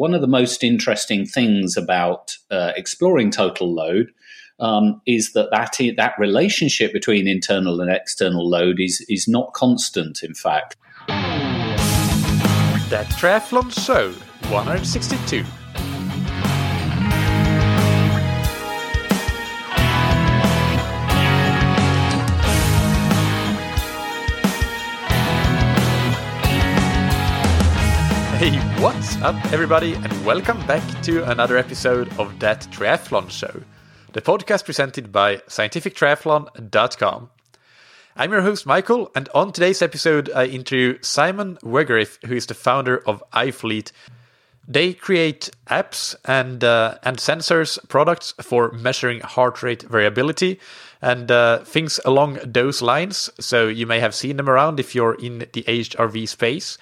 one of the most interesting things about uh, exploring total load um, is that that, that relationship between internal and external load is, is not constant, in fact. That Triathlon Show 162. What's up, everybody, and welcome back to another episode of That Triathlon Show, the podcast presented by scientifictriathlon.com. I'm your host, Michael, and on today's episode, I interview Simon Wegerif, who is the founder of iThlete. They create apps and uh, and sensors products for measuring heart rate variability and uh, things along those lines. So you may have seen them around if you're in the HRV space.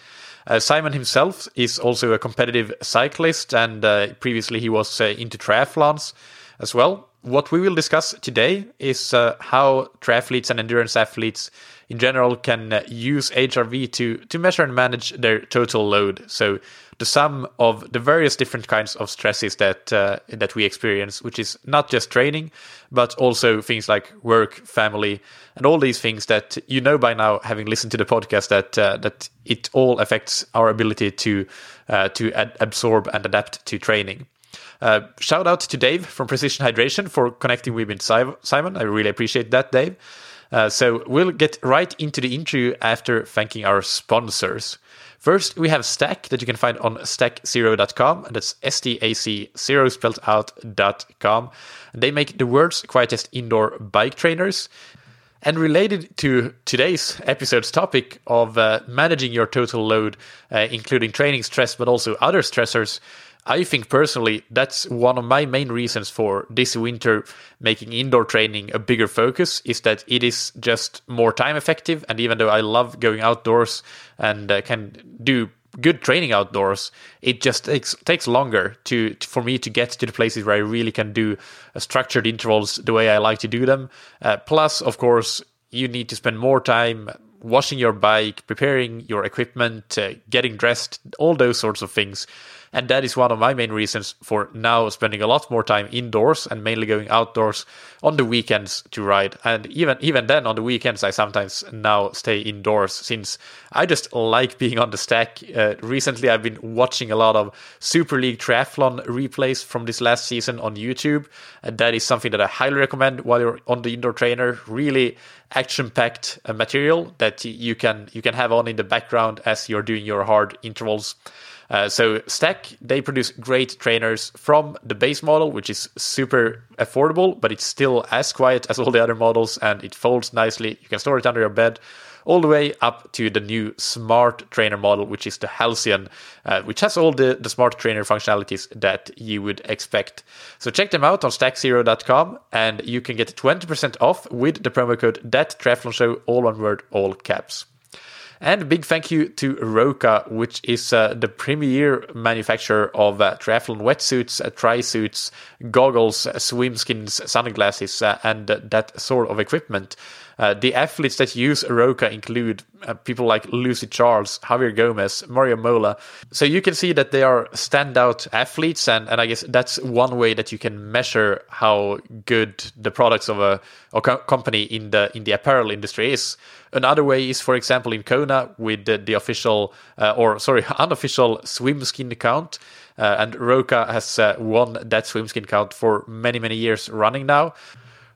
Uh, Simon himself is also a competitive cyclist, and uh, previously he was uh, into triathlons as well. What we will discuss today is uh, how triathletes and endurance athletes in general can uh, use HRV to to measure and manage their total load. So the sum of the various different kinds of stresses that uh, that we experience, which is not just training, but also things like work, family, and all these things that you know by now, having listened to the podcast, that uh, that it all affects our ability to uh, to ad- absorb and adapt to training. Uh, shout out to Dave from Precision Hydration for connecting with me, Simon. I really appreciate that, Dave. Uh, so we'll get right into the interview after thanking our sponsors. First, we have Stac that you can find on stac0.com, and that's S T A C zero spelled out.com. They make the world's quietest indoor bike trainers. And related to today's episode's topic of uh, managing your total load, uh, including training stress, but also other stressors, I think personally that's one of my main reasons for this winter making indoor training a bigger focus is that it is just more time effective. And even though I love going outdoors and uh, can do good training outdoors, it just takes takes longer to, to, for me to get to the places where I really can do uh, structured intervals the way I like to do them. Uh, plus, of course, you need to spend more time washing your bike, preparing your equipment, uh, getting dressed, all those sorts of things. And that is one of my main reasons for now spending a lot more time indoors and mainly going outdoors on the weekends to ride. And even even then on the weekends I sometimes now stay indoors since I just like being on the Stac. Uh, recently I've been watching a lot of Super League triathlon replays from this last season on YouTube. And that is something that I highly recommend while you're on the indoor trainer. Really action-packed uh, material that you can you can have on in the background as you're doing your hard intervals. Uh, so Stac they produce great trainers from the base model, which is super affordable, but it's still as quiet as all the other models and it folds nicely. You can store it under your bed all the way up to the new smart trainer model, which is the Halcyon, uh, which has all the, the smart trainer functionalities that you would expect. So check them out on stac0.com and you can get 20% off with the promo code that triathlon show, all one word, all caps. And a big thank you to Roka, which is uh, the premier manufacturer of uh, triathlon wetsuits, uh, tri suits, goggles, uh, swim skins, sunglasses, uh, and that sort of equipment. Uh, the athletes that use Roka include uh, people like Lucy Charles, Javier Gomez, Mario Mola. So you can see that they are standout athletes, and, and I guess that's one way that you can measure how good the products of a, a co- company in the in the apparel industry is. Another way is, for example, in Kona with the, the official uh, or sorry unofficial swim skin count. Uh, and Roka has uh, won that swim skin count for many many years running now.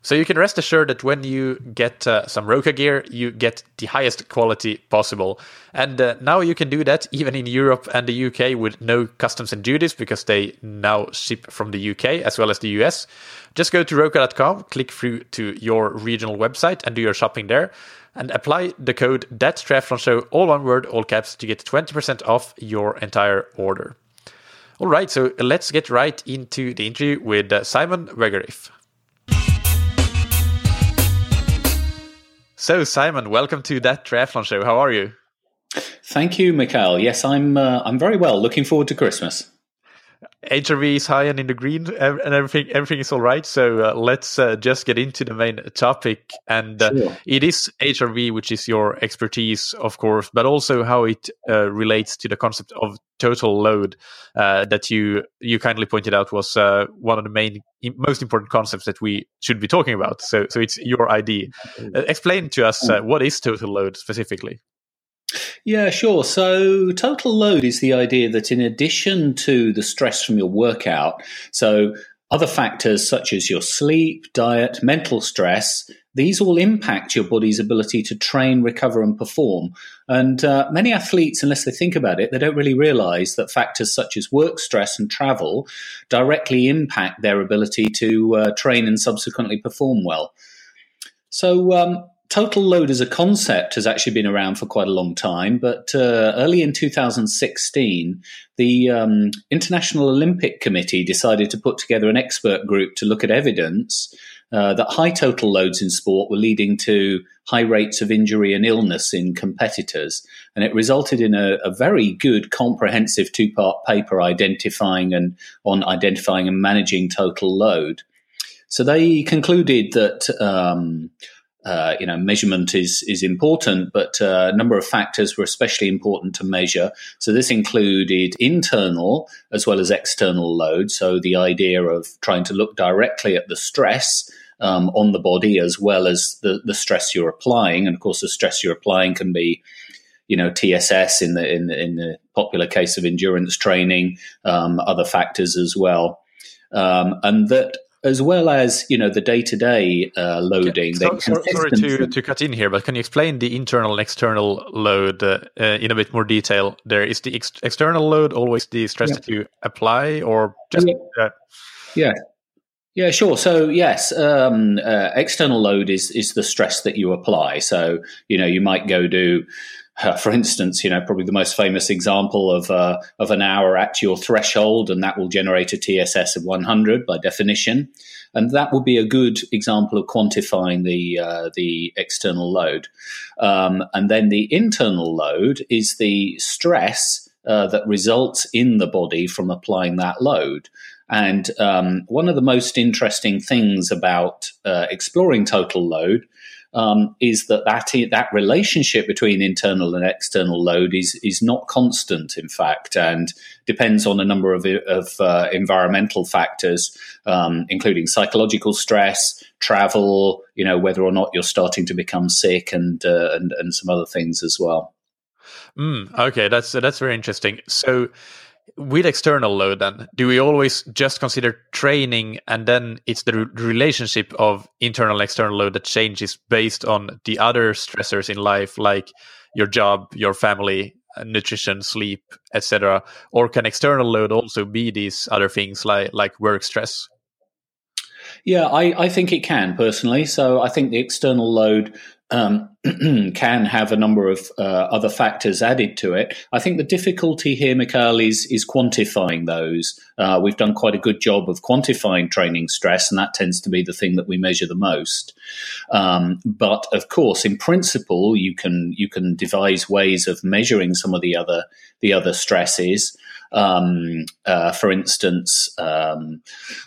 So you can rest assured that when you get uh, some Roka gear, you get the highest quality possible. And uh, now you can do that even in Europe and the UK with no customs and duties because they now ship from the UK as well as the US. Just go to roka.com, click through to your regional website and do your shopping there. And apply the code that triathlon show, all one word, all caps, to get 20% off your entire order. All right, so let's get right into the interview with uh, Simon Wegerif. So, Simon, welcome to that triathlon show. How are you? Thank you, Mikael. Yes, I'm. Uh, I'm very well. Looking forward to Christmas. HRV is high and in the green, and everything everything is all right. So uh, let's uh, just get into the main topic. And uh, sure. it is HRV, which is your expertise, of course, but also how it uh, relates to the concept of total load uh, that you you kindly pointed out was uh, one of the main most important concepts that we should be talking about. So so it's your idea. explain to us what is total load specifically. Yeah, sure. So, total load is the idea that in addition to the stress from your workout, so other factors such as your sleep, diet, mental stress, these all impact your body's ability to train, recover, and perform. And uh, many athletes, unless they think about it, they don't really realize that factors such as work stress and travel directly impact their ability to uh, train and subsequently perform well. So, um, Total load as a concept has actually been around for quite a long time, but uh, early in 2016, the um, International Olympic Committee decided to put together an expert group to look at evidence uh, that high total loads in sport were leading to high rates of injury and illness in competitors. And it resulted in a, a very good, comprehensive two part paper identifying and on identifying and managing total load. So they concluded that. Um, uh, you know, measurement is is important, but uh, a number of factors were especially important to measure. So this included internal as well as external load. So the idea of trying to look directly at the stress um, on the body as well as the the stress you're applying, and of course the stress you're applying can be you know TSS in the in the, in the popular case of endurance training, um, other factors as well, um, and that as well as you know the day-to-day uh, loading. So, so, sorry to, to cut in here, but can you explain the internal and external load uh, uh, in a bit more detail? There is the ex- external load always the stress yeah. that you apply, or just yeah. yeah. Yeah, sure. So yes, um, uh, external load is is the stress that you apply. So you know you might go do uh, for instance, you know, probably the most famous example of uh, of an hour at your threshold, and that will generate a TSS of 100 by definition, and that would be a good example of quantifying the uh, the external load. Um, and then the internal load is the stress uh, that results in the body from applying that load. And um, one of the most interesting things about uh, exploring total load um, is that that that relationship between internal and external load is is not constant, in fact, and depends on a number of, of uh, environmental factors, um, including psychological stress, travel, you know, whether or not you're starting to become sick, and uh, and and some other things as well. Mm, okay, that's that's very interesting. So with external load then do we always just consider training and then it's the re- relationship of internal and external load that changes based on the other stressors in life like your job your family uh, nutrition sleep etc or can external load also be these other things like like work stress yeah, I, I think it can personally. So I think the external load um, can have a number of uh, other factors added to it. I think the difficulty here, Mikael, is is quantifying those. Uh, we've done quite a good job of quantifying training stress, and that tends to be the thing that we measure the most. Um, but of course, in principle, you can you can devise ways of measuring some of the other the other stresses. Um, uh, for instance, um,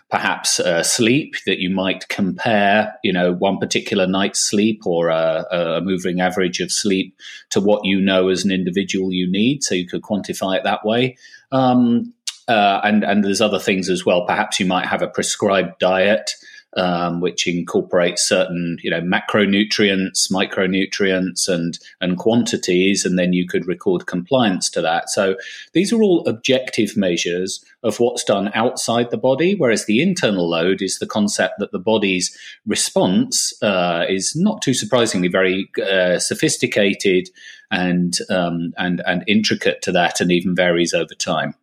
perhaps uh, sleep that you might compare, you know, one particular night's sleep or a, a, moving average of sleep to what you know as an individual you need. So you could quantify it that way. Um, uh, and and there's other things as well. Perhaps you might have a prescribed diet um, which incorporates certain you know macronutrients, micronutrients, and and quantities, and then you could record compliance to that. So these are all objective measures of what's done outside the body, whereas the internal load is the concept that the body's response uh, is not too surprisingly very uh, sophisticated and um, and and intricate to that, and even varies over time.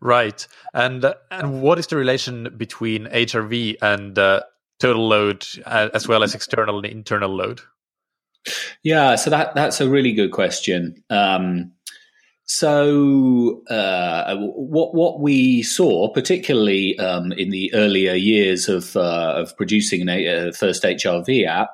Right. And and what is the relation between HRV and uh, total load uh, as well as external and internal load? Yeah, so that that's a really good question. Um, So, uh, what what we saw, particularly um, in the earlier years of uh, of producing a, a first HRV app,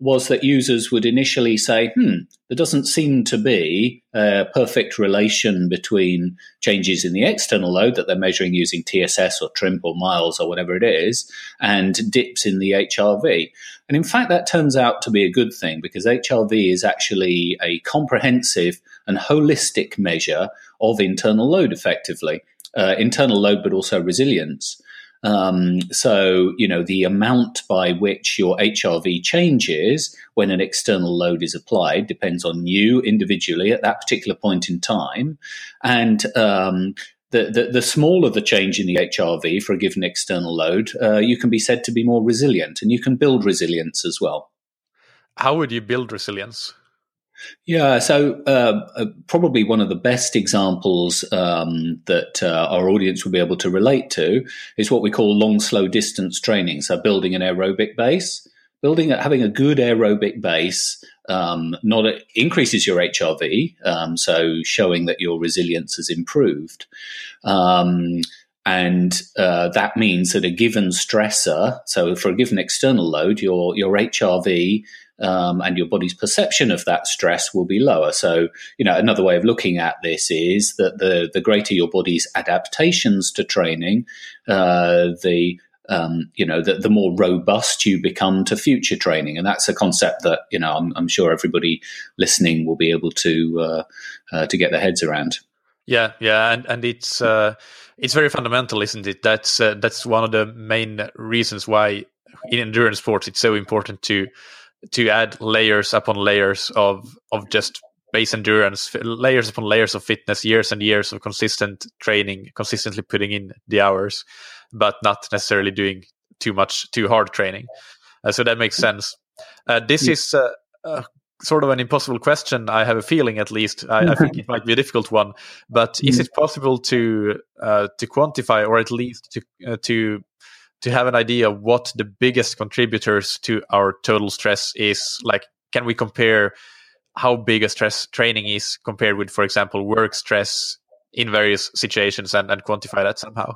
was that users would initially say, "Hmm, there doesn't seem to be a perfect relation between changes in the external load that they're measuring using TSS or TRIMP or miles or whatever it is, and dips in the HRV." And in fact, that turns out to be a good thing because HRV is actually a comprehensive and holistic measure of internal load effectively. Uh, internal load, but also resilience. Um, so, you know, the amount by which your HRV changes when an external load is applied depends on you individually at that particular point in time. And um, the, the, the, smaller the change in the HRV for a given external load, uh, you can be said to be more resilient and you can build resilience as well. How would you build resilience? Yeah, so uh, uh, probably one of the best examples um, that uh, our audience will be able to relate to is what we call long, slow distance training. So building an aerobic base, building having a good aerobic base, um, not a, increases your HRV, um, so showing that your resilience has improved. Um, and uh, that means that a given stressor, so for a given external load, your your HRV um, and your body's perception of that stress will be lower. So, you know, another way of looking at this is that the the greater your body's adaptations to training, uh, the um, you know, the, the, more robust you become to future training, and that's a concept that you know I'm, I'm sure everybody listening will be able to uh, uh, to get their heads around. Yeah, yeah, and and it's uh, it's very fundamental, isn't it? That's uh, that's one of the main reasons why in endurance sports it's so important to to add layers upon layers of of just base endurance, layers upon layers of fitness, years and years of consistent training, consistently putting in the hours, but not necessarily doing too much, too hard training. Uh, so that makes sense. Uh, this is uh, uh, sort of an impossible question. I have a feeling, at least. I, I think it might be a difficult one. But is it possible to uh, to quantify, or at least to uh, to to have an idea what the biggest contributors to our total stress is like can we compare how big a stress training is compared with for example work stress in various situations and, and quantify that somehow?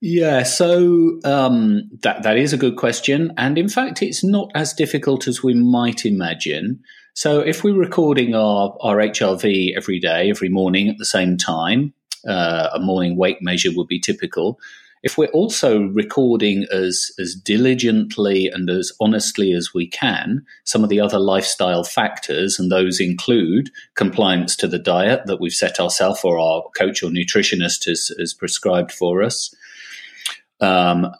Yeah, so um, that that is a good question, and in fact, it's not as difficult as we might imagine. So, if we're recording our our HRV every day, every morning at the same time, uh, a morning weight measure would be typical if we're also recording as as diligently and as honestly as we can some of the other lifestyle factors, and those include compliance to the diet that we've set ourselves or our coach or nutritionist has, has prescribed for us. Um,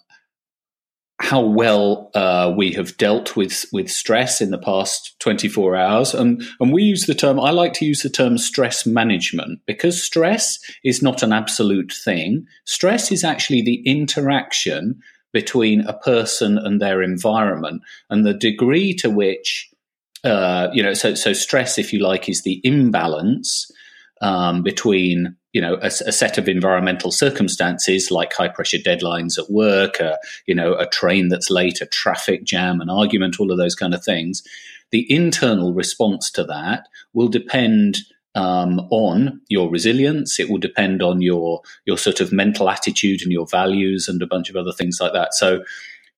how well uh, we have dealt with with stress in the past 24 hours. And and we use the term I like to use the term stress management because stress is not an absolute thing. Stress is actually the interaction between a person and their environment and the degree to which uh, you know so so stress if you like is the imbalance um, between you know a, a, set of environmental circumstances like high pressure deadlines at work, uh, you know a train that's late, a traffic jam, an argument, all of those kind of things. The internal response to that will depend um, on your resilience. It will depend on your your sort of mental attitude and your values and a bunch of other things like that. So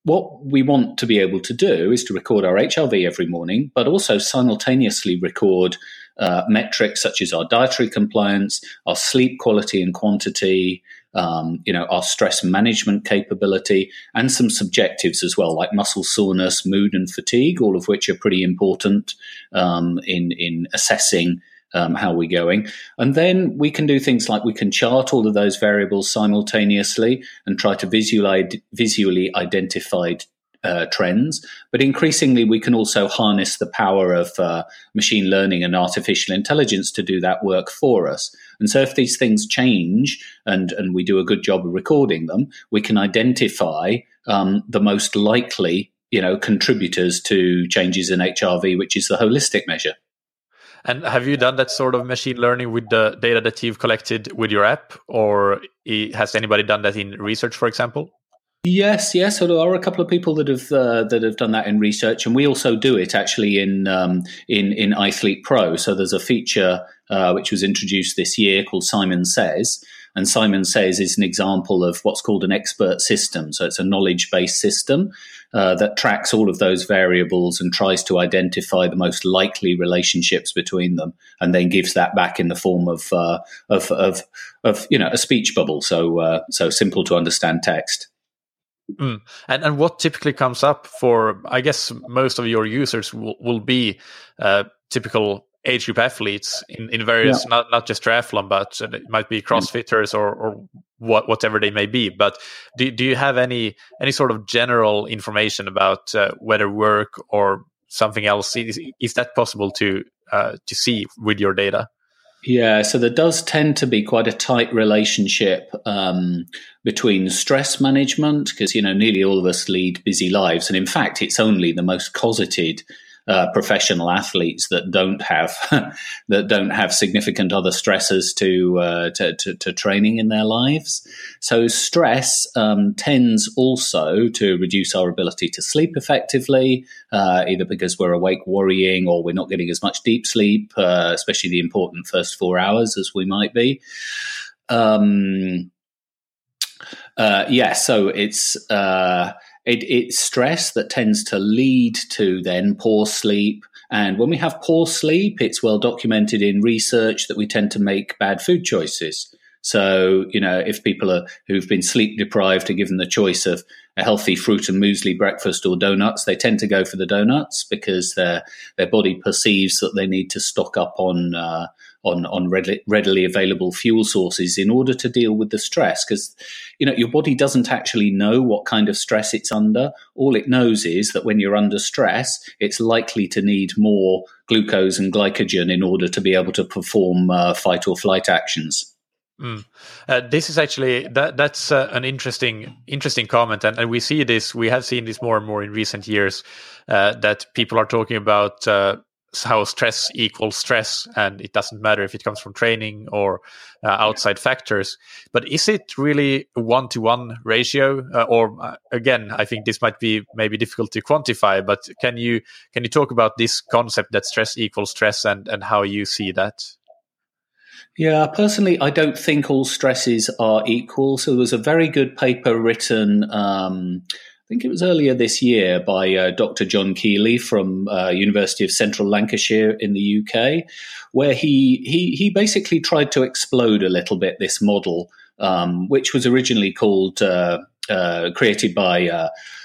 what we want to be able to do is to record our HRV every morning, but also simultaneously record uh, metrics such as our dietary compliance, our sleep quality and quantity, um, you know, our stress management capability, and some subjectives as well, like muscle soreness, mood, and fatigue, all of which are pretty important um, in in assessing um, how we're going. And then we can do things like we can chart all of those variables simultaneously and try to visually, visually identify uh, trends. But increasingly, we can also harness the power of uh, machine learning and artificial intelligence to do that work for us. And so, if these things change and, and we do a good job of recording them, we can identify um, the most likely you know contributors to changes in HRV, which is the holistic measure. And have you done that sort of machine learning with the data that you've collected with your app, or has anybody done that in research, for example? Yes, yes. So there are a couple of people that have uh, that have done that in research, and we also do it actually in um, in in Pro. So there's a feature uh, which was introduced this year called Simon Says, and Simon Says is an example of what's called an expert system. So it's a knowledge based system uh, that tracks all of those variables and tries to identify the most likely relationships between them, and then gives that back in the form of uh, of, of, of you know a speech bubble. So uh, so simple to understand text. Mm. And and what typically comes up for I guess most of your users will, will be uh, typical age group athletes in, in various yeah. not not just triathlon but it might be crossfitters or, or what whatever they may be. But do, do you have any any sort of general information about uh, whether work or something else? Is, is that possible to uh, to see with your data? Yeah, so there does tend to be quite a tight relationship um, between stress management, because you know nearly all of us lead busy lives, and in fact, it's only the most cosseted uh, professional athletes that don't have that don't have significant other stresses to, uh, to, to, to training in their lives. So stress um, tends also to reduce our ability to sleep effectively, uh, either because we're awake worrying or we're not getting as much deep sleep, uh, especially the important first four hours as we might be. Um, uh, yeah, so it's uh, it, it's stress that tends to lead to then poor sleep. And when we have poor sleep, it's well documented in research that we tend to make bad food choices. So, you know, if people are who've been sleep deprived are given the choice of a healthy fruit and muesli breakfast or donuts, they tend to go for the donuts because their their body perceives that they need to stock up on uh, on on readily, readily available fuel sources in order to deal with the stress because you know your body doesn't actually know what kind of stress it's under all it knows is that when you're under stress it's likely to need more glucose and glycogen in order to be able to perform uh, fight or flight actions Mm. Uh, this is actually that that's uh, an interesting interesting comment, and, and we see this. We have seen this more and more in recent years uh, that people are talking about uh, how stress equals stress and it doesn't matter if it comes from training or uh, outside factors. But is it really a one-to-one ratio? Uh, or uh, again i think this might be maybe difficult to quantify but can you can you talk about this concept that stress equals stress and and how you see that? Yeah, personally, I don't think all stresses are equal. So there was a very good paper written um, think it was earlier this year by uh, Dr. John Kiely from uh, University of Central Lancashire in the UK, where he he he basically tried to explode a little bit this model, um, which was originally called uh, uh created by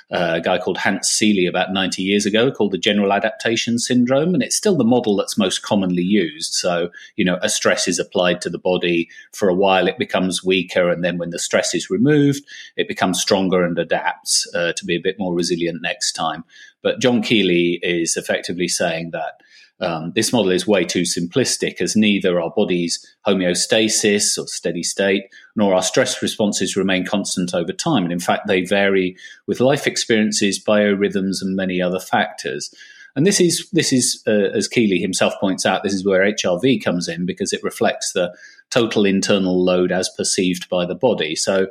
uh, a guy called Hans Selye about 90 years ago called the general adaptation syndrome. And it's still the model that's most commonly used. So, you know, a stress is applied to the body. For a while, it becomes weaker. And then when the stress is removed, it becomes stronger and adapts uh, to be a bit more resilient next time. But John Kiely is effectively saying that um, this model is way too simplistic, as neither our body's homeostasis or steady state nor our stress responses remain constant over time. And in fact, they vary with life experiences, biorhythms, and many other factors. And this is this is uh, as Kiely himself points out, this is where HRV comes in because it reflects the total internal load as perceived by the body. So.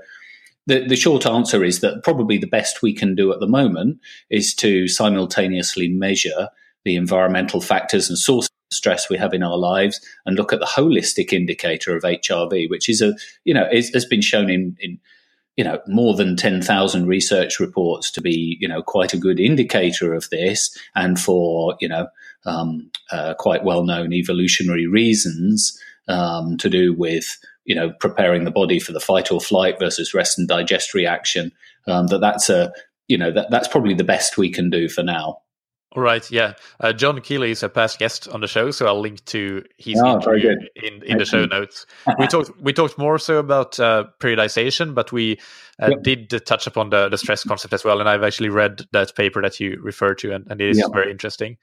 The, the short answer is that probably the best we can do at the moment is to simultaneously measure the environmental factors and sources of stress we have in our lives and look at the holistic indicator of HRV, which is a, you know, has been shown in, in you know, more than 10,000 research reports to be, you know, quite a good indicator of this. And for, you know, um, uh, quite well known evolutionary reasons um, to do with, you know, preparing the body for the fight or flight versus rest and digest reaction, um, that that's a, you know, that, that's probably the best we can do for now. All right, yeah. Uh, John Kiely is a past guest on the show, so I'll link to his oh, interview in, in the show notes. we talked we talked more so about uh, periodization, but we uh, yep. did touch upon the, the stress concept as well. And I've actually read that paper that you referred to, and, and it is yep. very interesting.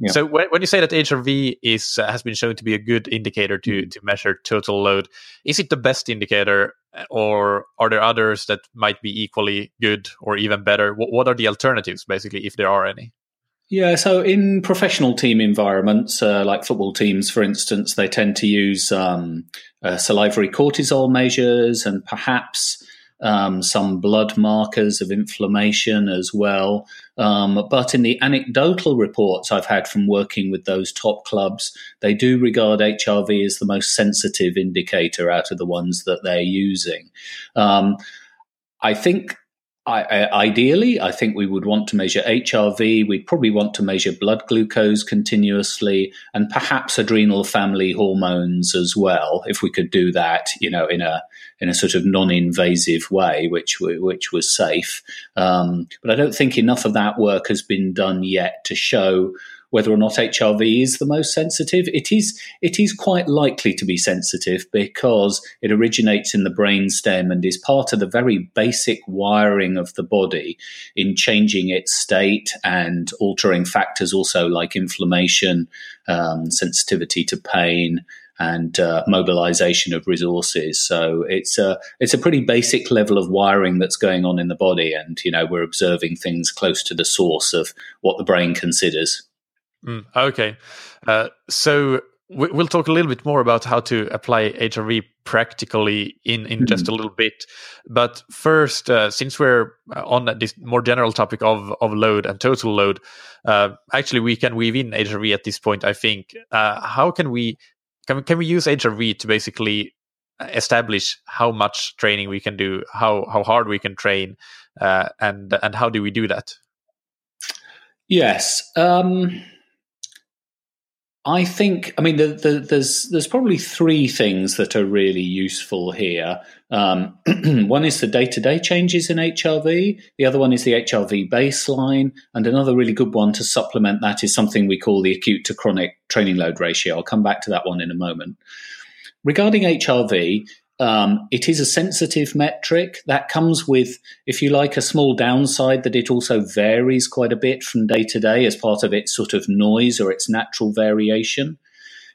Yep. So when, when you say that HRV is uh, has been shown to be a good indicator to mm-hmm. to measure total load, is it the best indicator, or are there others that might be equally good or even better? What, what are the alternatives, basically, if there are any? Yeah, so in professional team environments, uh, like football teams, for instance, they tend to use um, uh, salivary cortisol measures and perhaps um, some blood markers of inflammation as well. Um, but in the anecdotal reports I've had from working with those top clubs, they do regard HRV as the most sensitive indicator out of the ones that they're using. Um, I think I, I, ideally, I think we would want to measure HRV. We'd probably want to measure blood glucose continuously, and perhaps adrenal family hormones as well, if we could do that, you know, in a in a sort of non-invasive way, which which was safe. Um, but I don't think enough of that work has been done yet to show whether or not HRV is the most sensitive. It is it is quite likely to be sensitive because it originates in the brain stem and is part of the very basic wiring of the body in changing its state and altering factors also like inflammation, um, sensitivity to pain and uh, mobilization of resources. So it's a it's a pretty basic level of wiring that's going on in the body, and you know we're observing things close to the source of what the brain considers. Mm, okay. Uh, so we'll talk a little bit more about how to apply HRV practically in, in mm-hmm. just a little bit. But first, uh, since we're on this more general topic of, of load and total load, uh, actually we can weave in HRV at this point, I think. Uh, how can we, can, can we use HRV to basically establish how much training we can do, how, how hard we can train, uh, and, and how do we do that? Yes. Um I think, I mean, the, the, there's there's probably three things that are really useful here. Um, one is the day to day changes in HRV. The other one is the HRV baseline, and another really good one to supplement that is something we call the acute to chronic training load ratio. I'll come back to that one in a moment. Regarding HRV, um, it is a sensitive metric that comes with, if you like, a small downside that it also varies quite a bit from day to day as part of its sort of noise or its natural variation.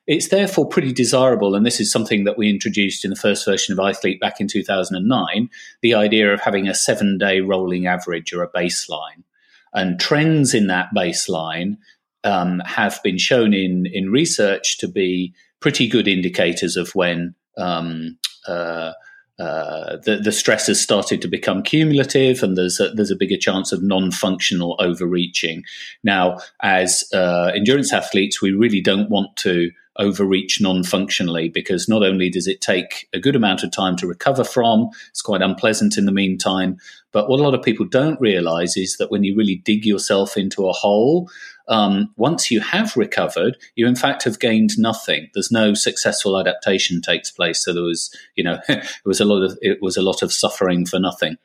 It's therefore pretty desirable, and this is something that we introduced in the first version of iThlete back in 2009 the idea of having a seven day rolling average or a baseline. And trends in that baseline um, have been shown in, in research to be pretty good indicators of when um, uh, uh, the, the stress has started to become cumulative, and there's a, there's a bigger chance of non-functional overreaching. Now, as uh, endurance athletes, we really don't want to overreach non-functionally because not only does it take a good amount of time to recover from, it's quite unpleasant in the meantime. But what a lot of people don't realize is that when you really dig yourself into a hole, um, once you have recovered, you in fact have gained nothing. There's no successful adaptation takes place. So there was, you know, it was a lot of it was a lot of suffering for nothing.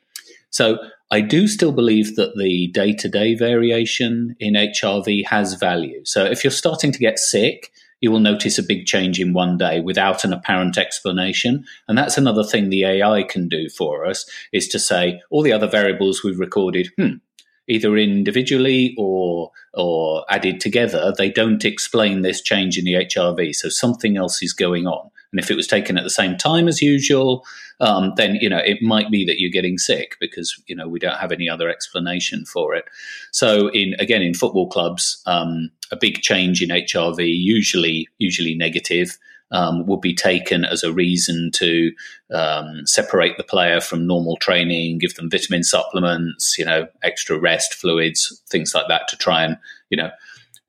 So I do still believe that the day to day variation in HRV has value. So if you're starting to get sick, you will notice a big change in one day without an apparent explanation. And that's another thing the AI can do for us is to say all the other variables we've recorded, hmm, either individually or or added together, they don't explain this change in the HRV. So something else is going on. And if it was taken at the same time as usual, um, then you know it might be that you're getting sick because you know we don't have any other explanation for it. So in again in football clubs, um, a big change in HRV usually usually negative. Um, would be taken as a reason to um, separate the player from normal training, give them vitamin supplements, you know, extra rest, fluids, things like that to try and, you know,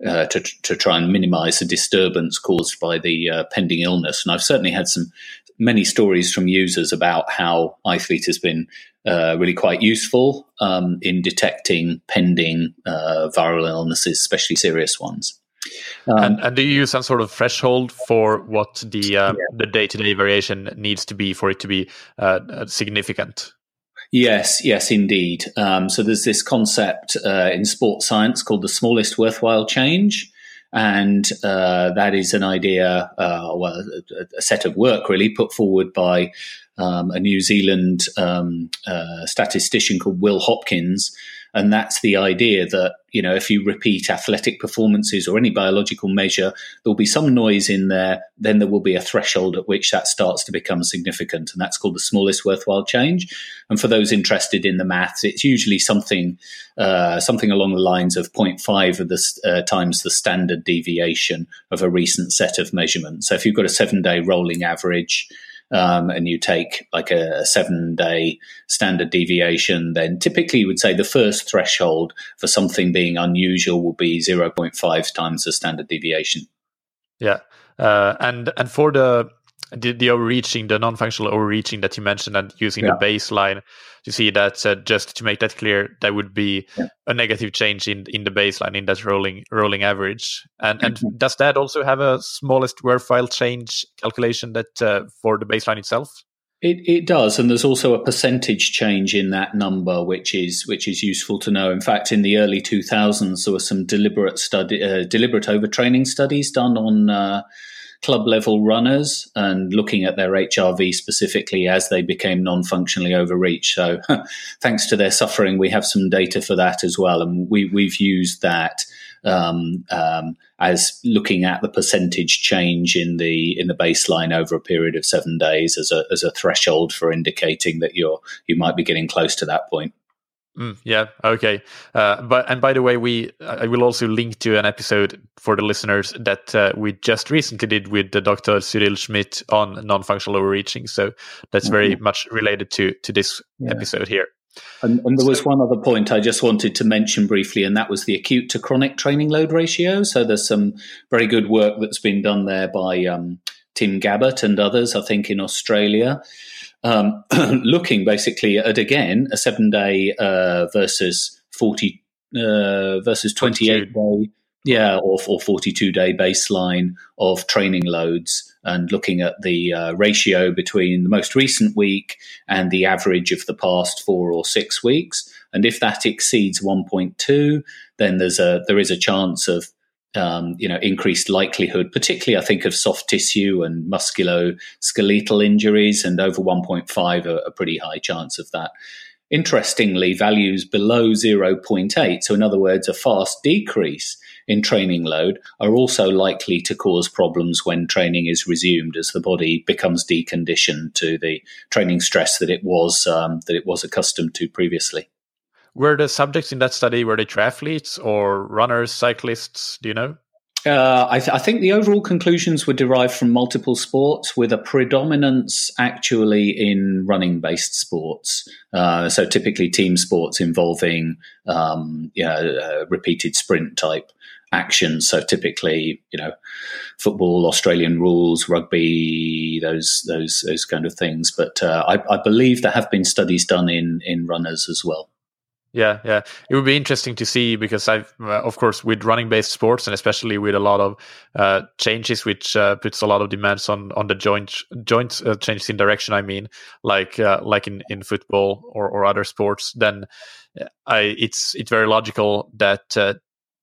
uh, to, to try and minimize the disturbance caused by the uh, pending illness. And I've certainly had some many stories from users about how iThlete has been uh, really quite useful um, in detecting pending uh, viral illnesses, especially serious ones. Um, and, and, do you use some sort of threshold for what the uh, yeah. the day to day variation needs to be for it to be uh, significant? Yes, yes, indeed. Um, so there's this concept uh, in sports science called the smallest worthwhile change. And uh, that is an idea, uh, well, a, a, set of work really put forward by um, a New Zealand um, uh, statistician called Will Hopkins, and that's the idea that, you know, if you repeat athletic performances or any biological measure, there'll be some noise in there. Then there will be a threshold at which that starts to become significant. And that's called the smallest worthwhile change. And for those interested in the maths, it's usually something, uh, something along the lines of 0.5 of the, uh, times the standard deviation of a recent set of measurements. So if you've got a seven day rolling average, um, and you take like a, seven day standard deviation, then typically you would say the first threshold for something being unusual will be 0.5 times the standard deviation. Yeah. Uh, and and for the the, the overreaching, the non-functional overreaching that you mentioned, and using yeah. the baseline to see that, uh, just to make that clear, that would be yeah. a negative change in in the baseline in that rolling rolling average. And and mm-hmm. does that also have a smallest worthwhile change calculation that uh, for the baseline itself? It, it does, and there's also a percentage change in that number, which is which is useful to know. In fact, in the early 2000s, there were some deliberate study, uh, deliberate overtraining studies done on uh, club level runners and looking at their HRV specifically as they became non functionally overreached. So, thanks to their suffering, we have some data for that as well. And we, we've used that um, um, as looking at the percentage change in the in the baseline over a period of seven days as a as a threshold for indicating that you're you might be getting close to that point. Mm, yeah. Okay. Uh, but and by the way, we I will also link to an episode for the listeners that uh, we just recently did with the Dr. Cyril Schmidt on non-functional overreaching. So that's very mm-hmm. much related to to this yeah. episode here. And, and there was one other point I just wanted to mention briefly, and that was the acute to chronic training load ratio. So there's some very good work that's been done there by um, Tim Gabbett and others, I think, in Australia um, looking basically at again a seven day uh, versus forty uh, versus twenty eight day, yeah, or, or forty two day baseline of training loads, and looking at the uh, ratio between the most recent week and the average of the past four or six weeks. And if that exceeds one point two, then there's a there is a chance of um, you know, increased likelihood, particularly I think of soft tissue and musculoskeletal injuries, and over 1.5 a, a pretty high chance of that. Interestingly, values below 0.8, so in other words, a fast decrease in training load, are also likely to cause problems when training is resumed as the body becomes deconditioned to the training stress that it was um, that it was accustomed to previously. Were the subjects in that study were they triathletes or runners, cyclists? Do you know? Uh, I, th- I, think the overall conclusions were derived from multiple sports with a predominance actually in running based sports. Uh, so typically team sports involving um, you know, uh, repeated sprint type actions. So typically, you know, football, Australian rules, rugby, those those those kind of things. But uh, I, I believe there have been studies done in in runners as well. Yeah, yeah, it would be interesting to see because I've, uh, of course, with running-based sports and especially with a lot of uh, changes, which uh, puts a lot of demands on on the joint joint uh, changes in direction. I mean, like uh, like in, in football or, or other sports, then uh, I it's it's very logical that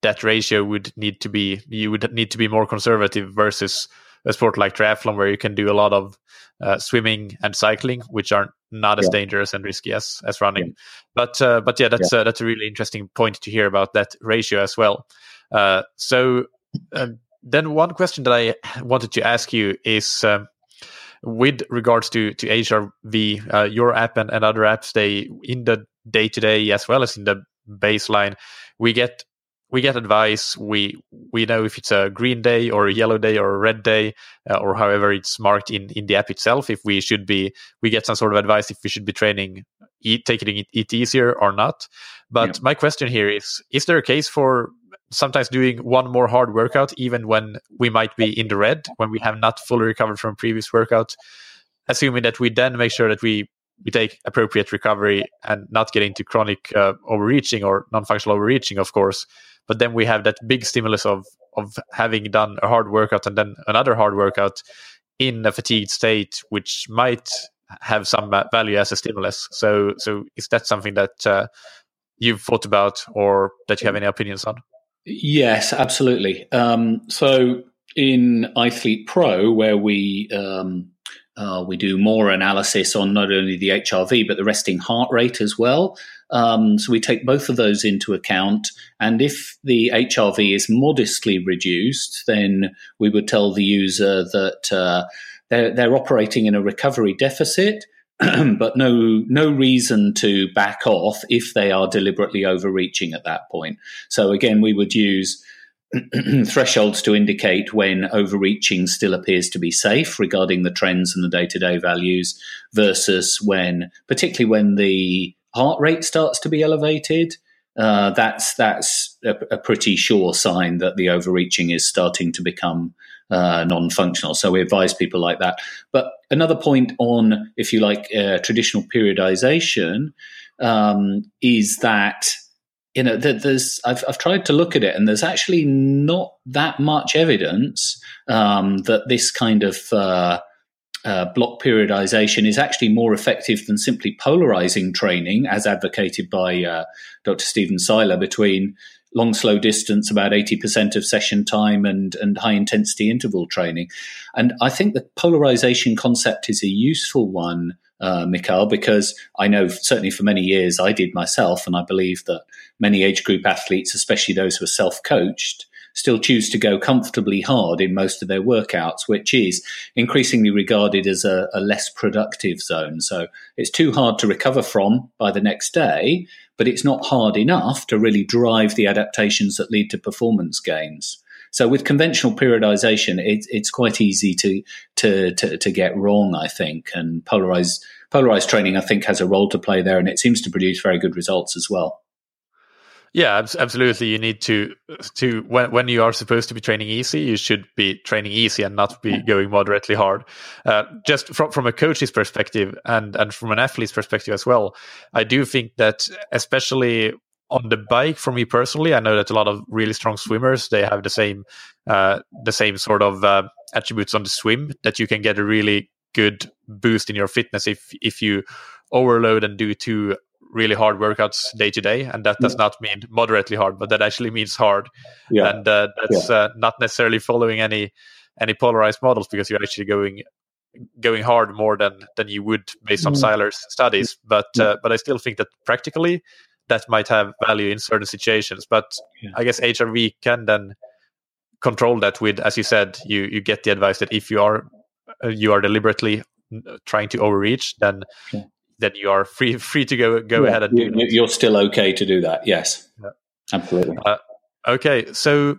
that ratio would need to be you would need to be more conservative versus a sport like triathlon where you can do a lot of uh, swimming and cycling, which are not as yeah. dangerous and risky as as running. Yeah. But uh, but yeah, that's yeah. Uh, that's a really interesting point to hear about that ratio as well. Uh, so um, then one question that I wanted to ask you is. Um, with regards to to HRV, uh, your app and, and other apps, they in the day to day as well as in the baseline, we get we get advice. We we know if it's a green day or a yellow day or a red day uh, or however it's marked in in the app itself. If we should be, we get some sort of advice if we should be training, eat, taking it, it easier or not. But yeah. my question here is: Is there a case for sometimes doing one more hard workout even when we might be in the red when we have not fully recovered from previous workout? Assuming that we then make sure that we we take appropriate recovery and not get into chronic uh, overreaching or non-functional overreaching, of course but then we have that big stimulus of of having done a hard workout and then another hard workout in a fatigued state, which might have some value as a stimulus. So, so is that something that uh, you've thought about, or that you have any opinions on? Yes, absolutely. Um, so in iThlete Pro, where we um, uh, we do more analysis on not only the HRV but the resting heart rate as well. Um, so we take both of those into account. And if the HRV is modestly reduced, then we would tell the user that uh, they're, they're operating in a recovery deficit. but no no reason to back off if they are deliberately overreaching at that point. So again, we would use thresholds to indicate when overreaching still appears to be safe regarding the trends and the day to day values versus when, particularly when the heart rate starts to be elevated. Uh, that's that's a, a, pretty sure sign that the overreaching is starting to become uh, non-functional. So we advise people like that. But another point on, if you like, uh, traditional periodization um, is that you know there's I've, I've tried to look at it, and there's actually not that much evidence um, that this kind of uh, uh, block periodization is actually more effective than simply polarizing training, as advocated by uh, Dr. Stephen Seiler, between long slow distance about 80% of session time and and high intensity interval training and i think the polarization concept is a useful one uh, Mikael, because I know certainly for many years I did myself, and I believe that many age group athletes, especially those who are self coached, still choose to go comfortably hard in most of their workouts, which is increasingly regarded as a, a less productive zone. So it's too hard to recover from by the next day, but it's not hard enough to really drive the adaptations that lead to performance gains. So with conventional periodization, it, it's quite easy to, to, to to get wrong, I think. And polarized polarized training, I think, has a role to play there, and it seems to produce very good results as well. Yeah, absolutely. You need to to when when you are supposed to be training easy, you should be training easy and not be going moderately hard. Uh, just from from a coach's perspective and and from an athlete's perspective as well, I do think that especially on the bike, for me personally, I know that a lot of really strong swimmers they have the same uh, the same sort of uh, attributes on the swim that you can get a really good boost in your fitness if if you overload and do too really hard workouts day to day, and that does not mean moderately hard, but that actually means hard. Yeah. And uh, that's yeah. uh, not necessarily following any any polarized models because you're actually going going hard more than than you would based on mm. Seiler's studies. But yeah. uh, but I still think that practically that might have value in certain situations. But I guess HRV can then control that with, as you said, you you get the advice that if you are uh, you are deliberately trying to overreach, then then you are free free to go go yeah, ahead and do you, You're still okay to do that. Yes, yeah. absolutely. Uh, okay, so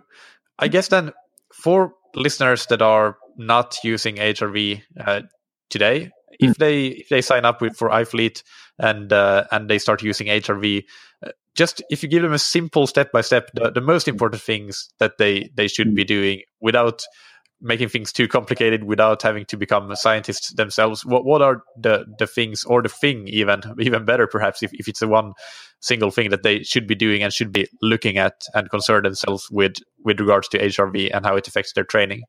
I guess then for listeners that are not using HRV uh, today, if hmm. they if they sign up with for iThlete and uh, and they start using HRV, uh, just if you give them a simple step by step, the most important things that they they should be doing without making things too complicated without having to become scientists themselves. What what are the the things or the thing even even better perhaps if, if it's the one single thing that they should be doing and should be looking at and concern themselves with with regards to hrv and how it affects their training?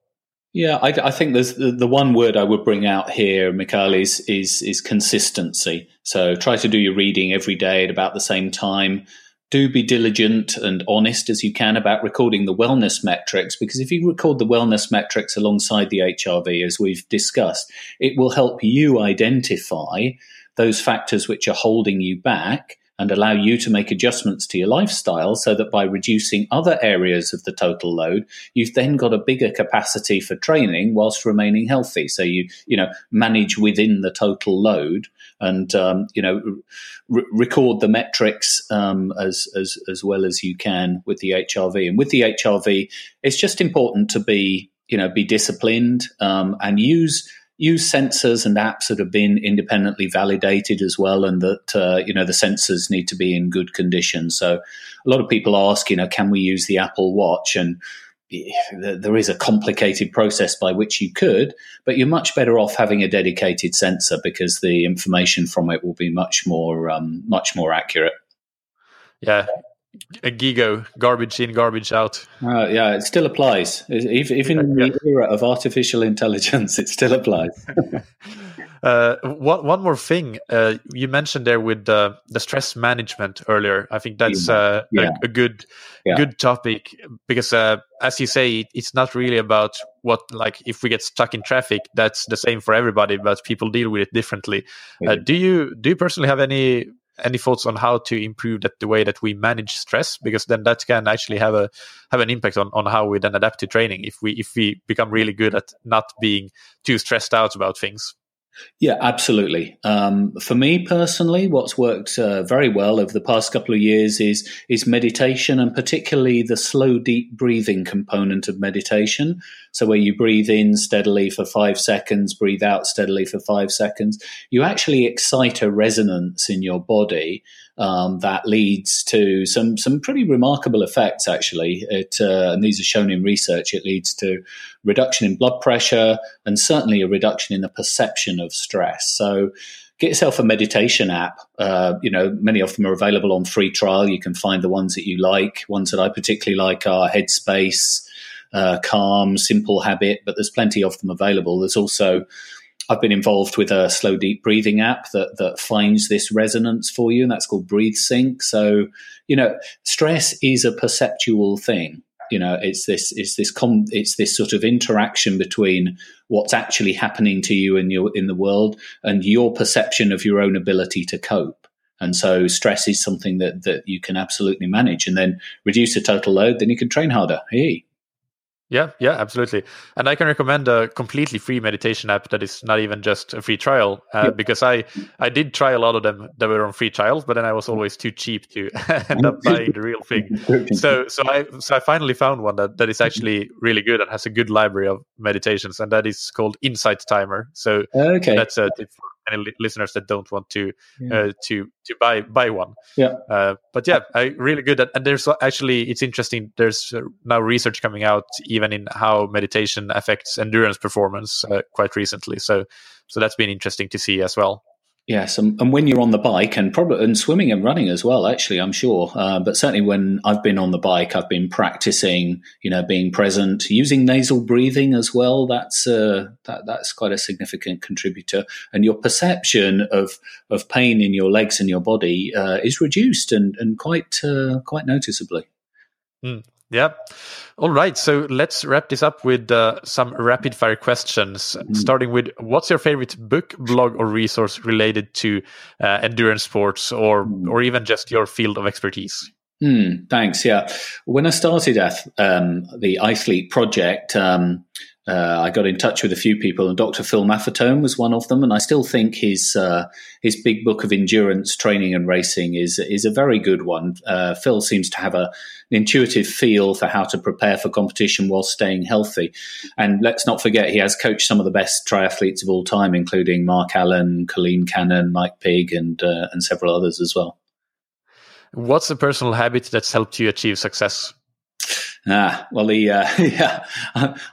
Yeah, I, I, think there's the, the, one word I would bring out here, Mikael, is, is, is consistency. So try to do your reading every day at about the same time do be diligent and honest as you can about recording the wellness metrics because if you record the wellness metrics alongside the HRV, as we've discussed, it will help you identify those factors which are holding you back and allow you to make adjustments to your lifestyle so that by reducing other areas of the total load, you've then got a bigger capacity for training whilst remaining healthy. So you, you know, manage within the total load and, um, you know, re- record the metrics um, as, as, as well as you can with the HRV. And with the HRV, it's just important to be, you know, be disciplined um, and use use sensors and apps that have been independently validated as well, and that uh, you know the sensors need to be in good condition. So a lot of people ask, you know, can we use the Apple Watch? And there is a complicated process by which you could, but you're much better off having a dedicated sensor because the information from it will be much more um, much more accurate. Yeah, a gigo garbage in garbage out. Uh, yeah it still applies. Even in the era of artificial intelligence it still applies uh, one, one more thing uh, you mentioned there with the, the stress management earlier. I think that's uh, yeah. a, a, good yeah. good topic because uh, as you say it's not really about what like if we get stuck in traffic that's the same for everybody but people deal with it differently. Uh, do you do you personally have any any thoughts on how to improve that the way that we manage stress? Because then that can actually have a have an impact on, on how we then adapt to training if we if we become really good at not being too stressed out about things Yeah, absolutely. Um, for me personally, what's worked uh, very well over the past couple of years is is meditation, and particularly the slow, deep breathing component of meditation. So, where you breathe in steadily for five seconds, breathe out steadily for five seconds, you actually excite a resonance in your body um, that leads to some some pretty remarkable effects. Actually, it uh, and these are shown in research. It leads to reduction in blood pressure and certainly a reduction in the perception of stress. So. Get yourself a meditation app. Uh, you know, many of them are available on free trial. You can find the ones that you like. Ones that I particularly like are Headspace, uh, Calm, Simple Habit, but there's plenty of them available. There's also I've been involved with a slow deep breathing app that that finds this resonance for you, and that's called Breathe Sync. So, you know, stress is a perceptual thing. You know, it's this it's this com- it's this sort of interaction between what's actually happening to you in your in the world and your perception of your own ability to cope. And so, stress is something that that you can absolutely manage, and then reduce the total load. Then you can train harder. Hey. Yeah, yeah, absolutely. And I can recommend a completely free meditation app that is not even just a free trial, uh, yep. because I I did try a lot of them that were on free trials, but then I was always too cheap to end up buying the real thing. So so I so I finally found one that, that is actually really good and has a good library of meditations, and that is called Insight Timer. So okay. that's a tip for any li- listeners that don't want to yeah. uh, to to buy buy one. Yeah. Uh, but yeah, I really good. At, and there's actually it's interesting. There's uh, now research coming out even in how meditation affects endurance performance uh, quite recently. So so that's been interesting to see as well. Yes, and, and, when you're on the bike, and probably and swimming and running as well. Actually, I'm sure. Uh, but certainly, when I've been on the bike, I've been practicing. You know, being present, using nasal breathing as well. That's uh, that that's quite a significant contributor. And your perception of of pain in your legs and your body uh, is reduced, and and quite uh, quite noticeably. Mm. Yeah. All right. So let's wrap this up with uh, some rapid fire questions, mm. starting with what's your favorite book, blog, or resource related to uh, endurance sports or, mm. or even just your field of expertise? Mm, thanks. Yeah. When I started um, the iThlete project, um, uh, I got in touch with a few people, and Dr. Phil Maffetone was one of them. And I still think his uh, his big book of endurance training and racing is is a very good one. Uh, Phil seems to have a, an intuitive feel for how to prepare for competition while staying healthy. And let's not forget, he has coached some of the best triathletes of all time, including Mark Allen, Colleen Cannon, Mike Pigg, and uh, and several others as well. What's a personal habit that's helped you achieve success? Ah, well, the uh, yeah,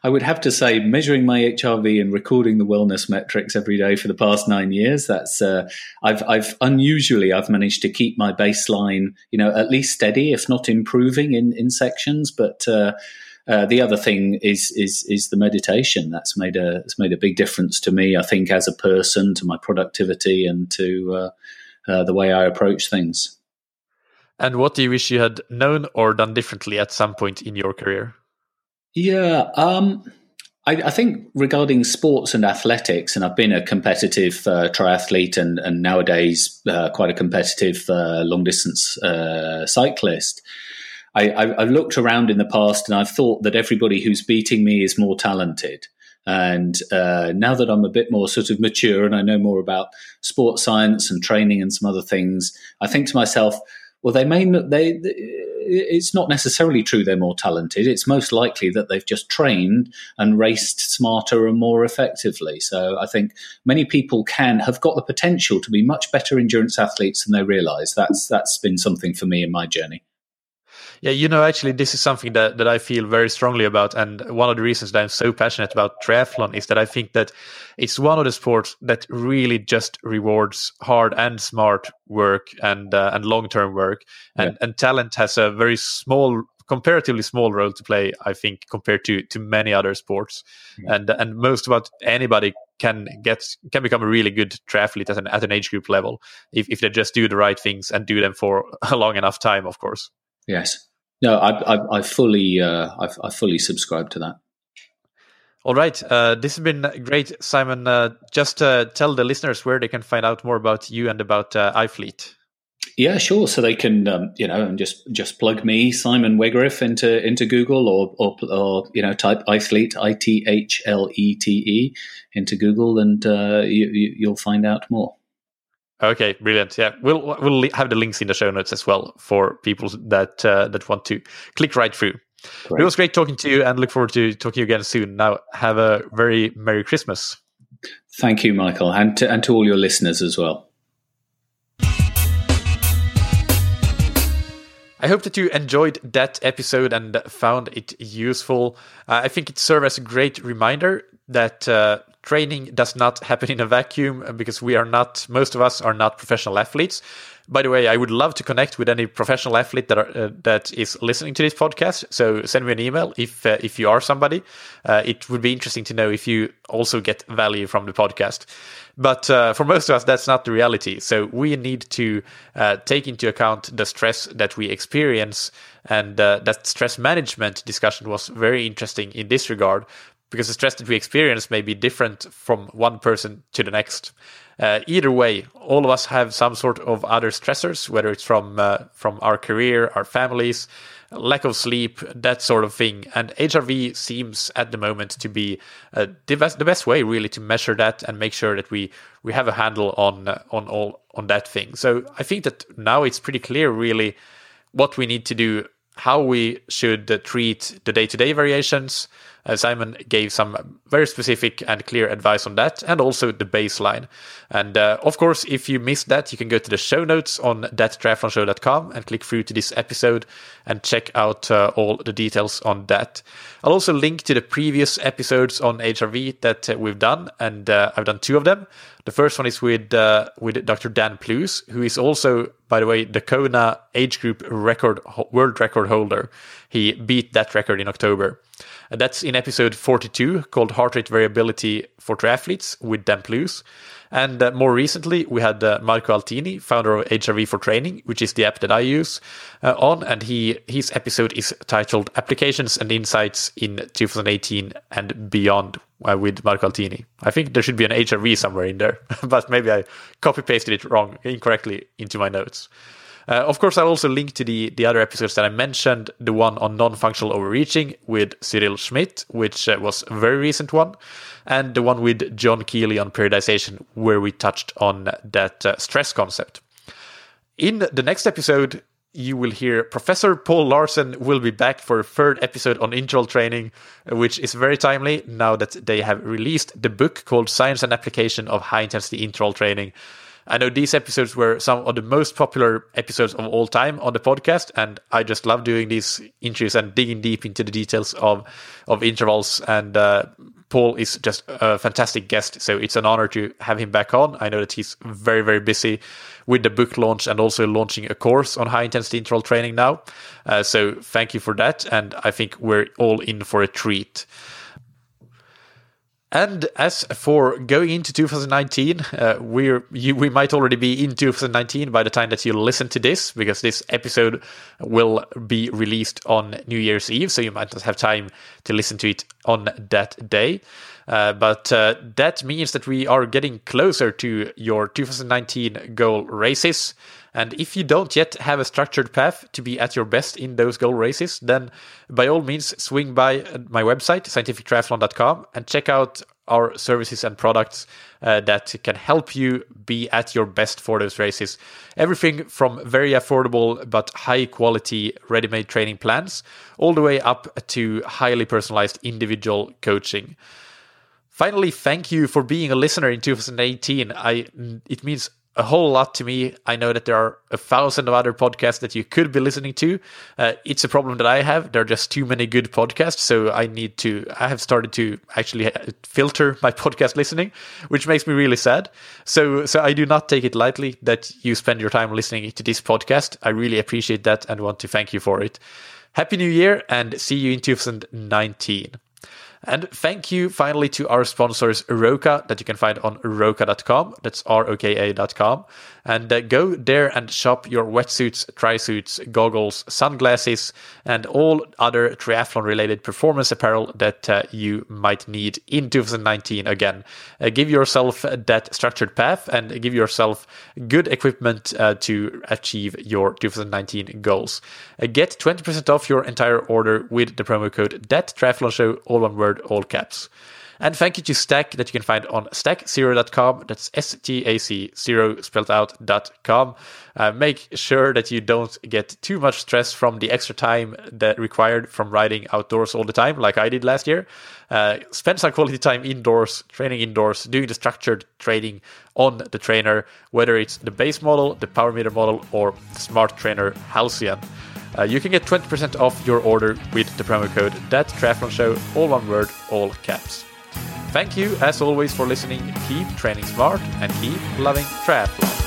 I would have to say measuring my HRV and recording the wellness metrics every day for the past nine years. That's uh, I've I've unusually I've managed to keep my baseline, you know, at least steady, if not improving in in sections. But uh, uh, the other thing is is is the meditation. That's made a it's made a big difference to me. I think as a person, to my productivity, and to uh, uh, the way I approach things. And what do you wish you had known or done differently at some point in your career? Yeah, um, I, I, think regarding sports and athletics, and I've been a competitive uh, triathlete and, and nowadays uh, quite a competitive uh, long distance uh, cyclist. I, have looked around in the past and I've thought that everybody who's beating me is more talented. And uh, now that I'm a bit more sort of mature and I know more about sports science and training and some other things, I think to myself, well, they may not, they. It's not necessarily true they're more talented. It's most likely that they've just trained and raced smarter and more effectively. So I think many people can have got the potential to be much better endurance athletes than they realise. That's that's been something for me in my journey. Yeah, you know, actually, this is something that, that I feel very strongly about. And one of the reasons that I'm so passionate about triathlon is that I think that it's one of the sports that really just rewards hard and smart work and uh, and long term work. And, yeah. and talent has a very small comparatively small role to play, I think, compared to to many other sports. Yeah. And and most about anybody can get can become a really good triathlete at an at an age group level if, if they just do the right things and do them for a long enough time, of course. Yes. No, I, I, I fully, uh, I, I, fully subscribe to that. All right, uh, this has been great, Simon. Uh, just uh, tell the listeners where they can find out more about you and about uh, iThlete. Yeah, sure. So they can, um, you know, and just just plug me, Simon Wegerif, into into Google, or or, or you know, type iThlete, I T H L E T E, into Google, and uh, you, you'll find out more. Okay, brilliant. Yeah, we'll we'll have the links in the show notes as well for people that uh, that want to click right through. Great. It was great talking to you, and look forward to talking to you again soon. Now, have a very merry Christmas. Thank you, Mikael, and to, and to all your listeners as well. I hope that you enjoyed that episode and found it useful. Uh, I think it served as a great reminder that uh, training does not happen in a vacuum because we are not, most of us are not professional athletes. By the way, I would love to connect with any professional athlete that are, uh, that is listening to this podcast. So send me an email if uh, if you are somebody. Uh, it would be interesting to know if you also get value from the podcast. But uh, for most of us, that's not the reality. So we need to uh, take into account the stress that we experience, and uh, that stress management discussion was very interesting in this regard because the stress that we experience may be different from one person to the next. Uh, either way, all of us have some sort of other stressors, whether it's from uh, from our career, our families, lack of sleep, that sort of thing. And HRV seems at the moment to be uh, the, best, the best way, really, to measure that and make sure that we we have a handle on uh, on all on that thing. So I think that now it's pretty clear, really, what we need to do, how we should uh, treat the day to day variations uh, Simon gave some very specific and clear advice on that, and also the baseline. And uh, of course, if you missed that, you can go to the show notes on thattriathlonshow.com and click through to this episode and check out uh, all the details on that. I'll also link to the previous episodes on HRV that uh, we've done, and uh, I've done two of them. The first one is with uh, with Dr. Dan Plews, who is also, by the way, the Kona age group record world record holder. He beat that record in October. That's in episode 42 called Heart Rate Variability for Triathletes with Dan Plews. And uh, more recently, we had uh, Marco Altini, founder of HRV for Training, which is the app that I use, uh, on. And he his episode is titled Applications and Insights in 2018 and Beyond uh, with Marco Altini. I think there should be an HRV somewhere in there, but maybe I copy pasted it wrong, incorrectly into my notes. Uh, of course, I'll also link to the, the other episodes that I mentioned, the one on non-functional overreaching with Cyril Schmidt, which uh, was a very recent one, and the one with John Kiely on periodization, where we touched on that uh, stress concept. In the next episode, you will hear Professor Paul Laursen will be back for a third episode on interval training, which is very timely now that they have released the book called Science and Application of High Intensity Interval Training. I know these episodes were some of the most popular episodes of all time on the podcast, and I just love doing these interviews and digging deep into the details of of intervals. And uh, Paul is just a fantastic guest, so it's an honor to have him back on. I know that he's very very busy with the book launch and also launching a course on high intensity interval training now. Uh, so thank you for that, and I think we're all in for a treat. And as for going into 2019, uh, we're you, we might already be in 2019 by the time that you listen to this, because this episode will be released on New Year's Eve, so you might not have time to listen to it on that day. Uh, but uh, that means that we are getting closer to your 2019 goal races. And if you don't yet have a structured path to be at your best in those goal races, then by all means swing by my website, scientifictriathlon.com, and check out our services and products uh, that can help you be at your best for those races. Everything from very affordable but high quality ready made training plans, all the way up to highly personalized individual coaching. Finally, thank you for being a listener in 2018. I it means a whole lot to me. I know that there are a thousand of other podcasts that you could be listening to. Uh, it's a problem that I have. There are just too many good podcasts. So I need to, I have started to actually uh, filter my podcast listening, which makes me really sad. So, so I do not take it lightly that you spend your time listening to this podcast. I really appreciate that and want to thank you for it. Happy New Year and see you in 2019. And thank you finally to our sponsors, Roka, that you can find on roka.com. That's R O K A.com. And uh, go there and shop your wetsuits, tri-suits, goggles, sunglasses, and all other triathlon related performance apparel that uh, you might need in 2019 again. Uh, give yourself that structured path and give yourself good equipment uh, to achieve your 2019 goals. Uh, get 20% off your entire order with the promo code that triathlon show, all one word, all caps. And thank you to Stac that you can find on stac0.com. That's S T A C 0 spelled out dot com. Uh, make sure that you don't get too much stress from the extra time that required from riding outdoors all the time, like I did last year. Uh, spend some quality time indoors, training indoors, doing the structured training on the trainer, whether it's the base model, the power meter model, or smart trainer Halcyon. Uh, you can get 20% off your order with the promo code that triathlon show all one word all caps. Thank you as always for listening. Keep training smart and keep loving triathlon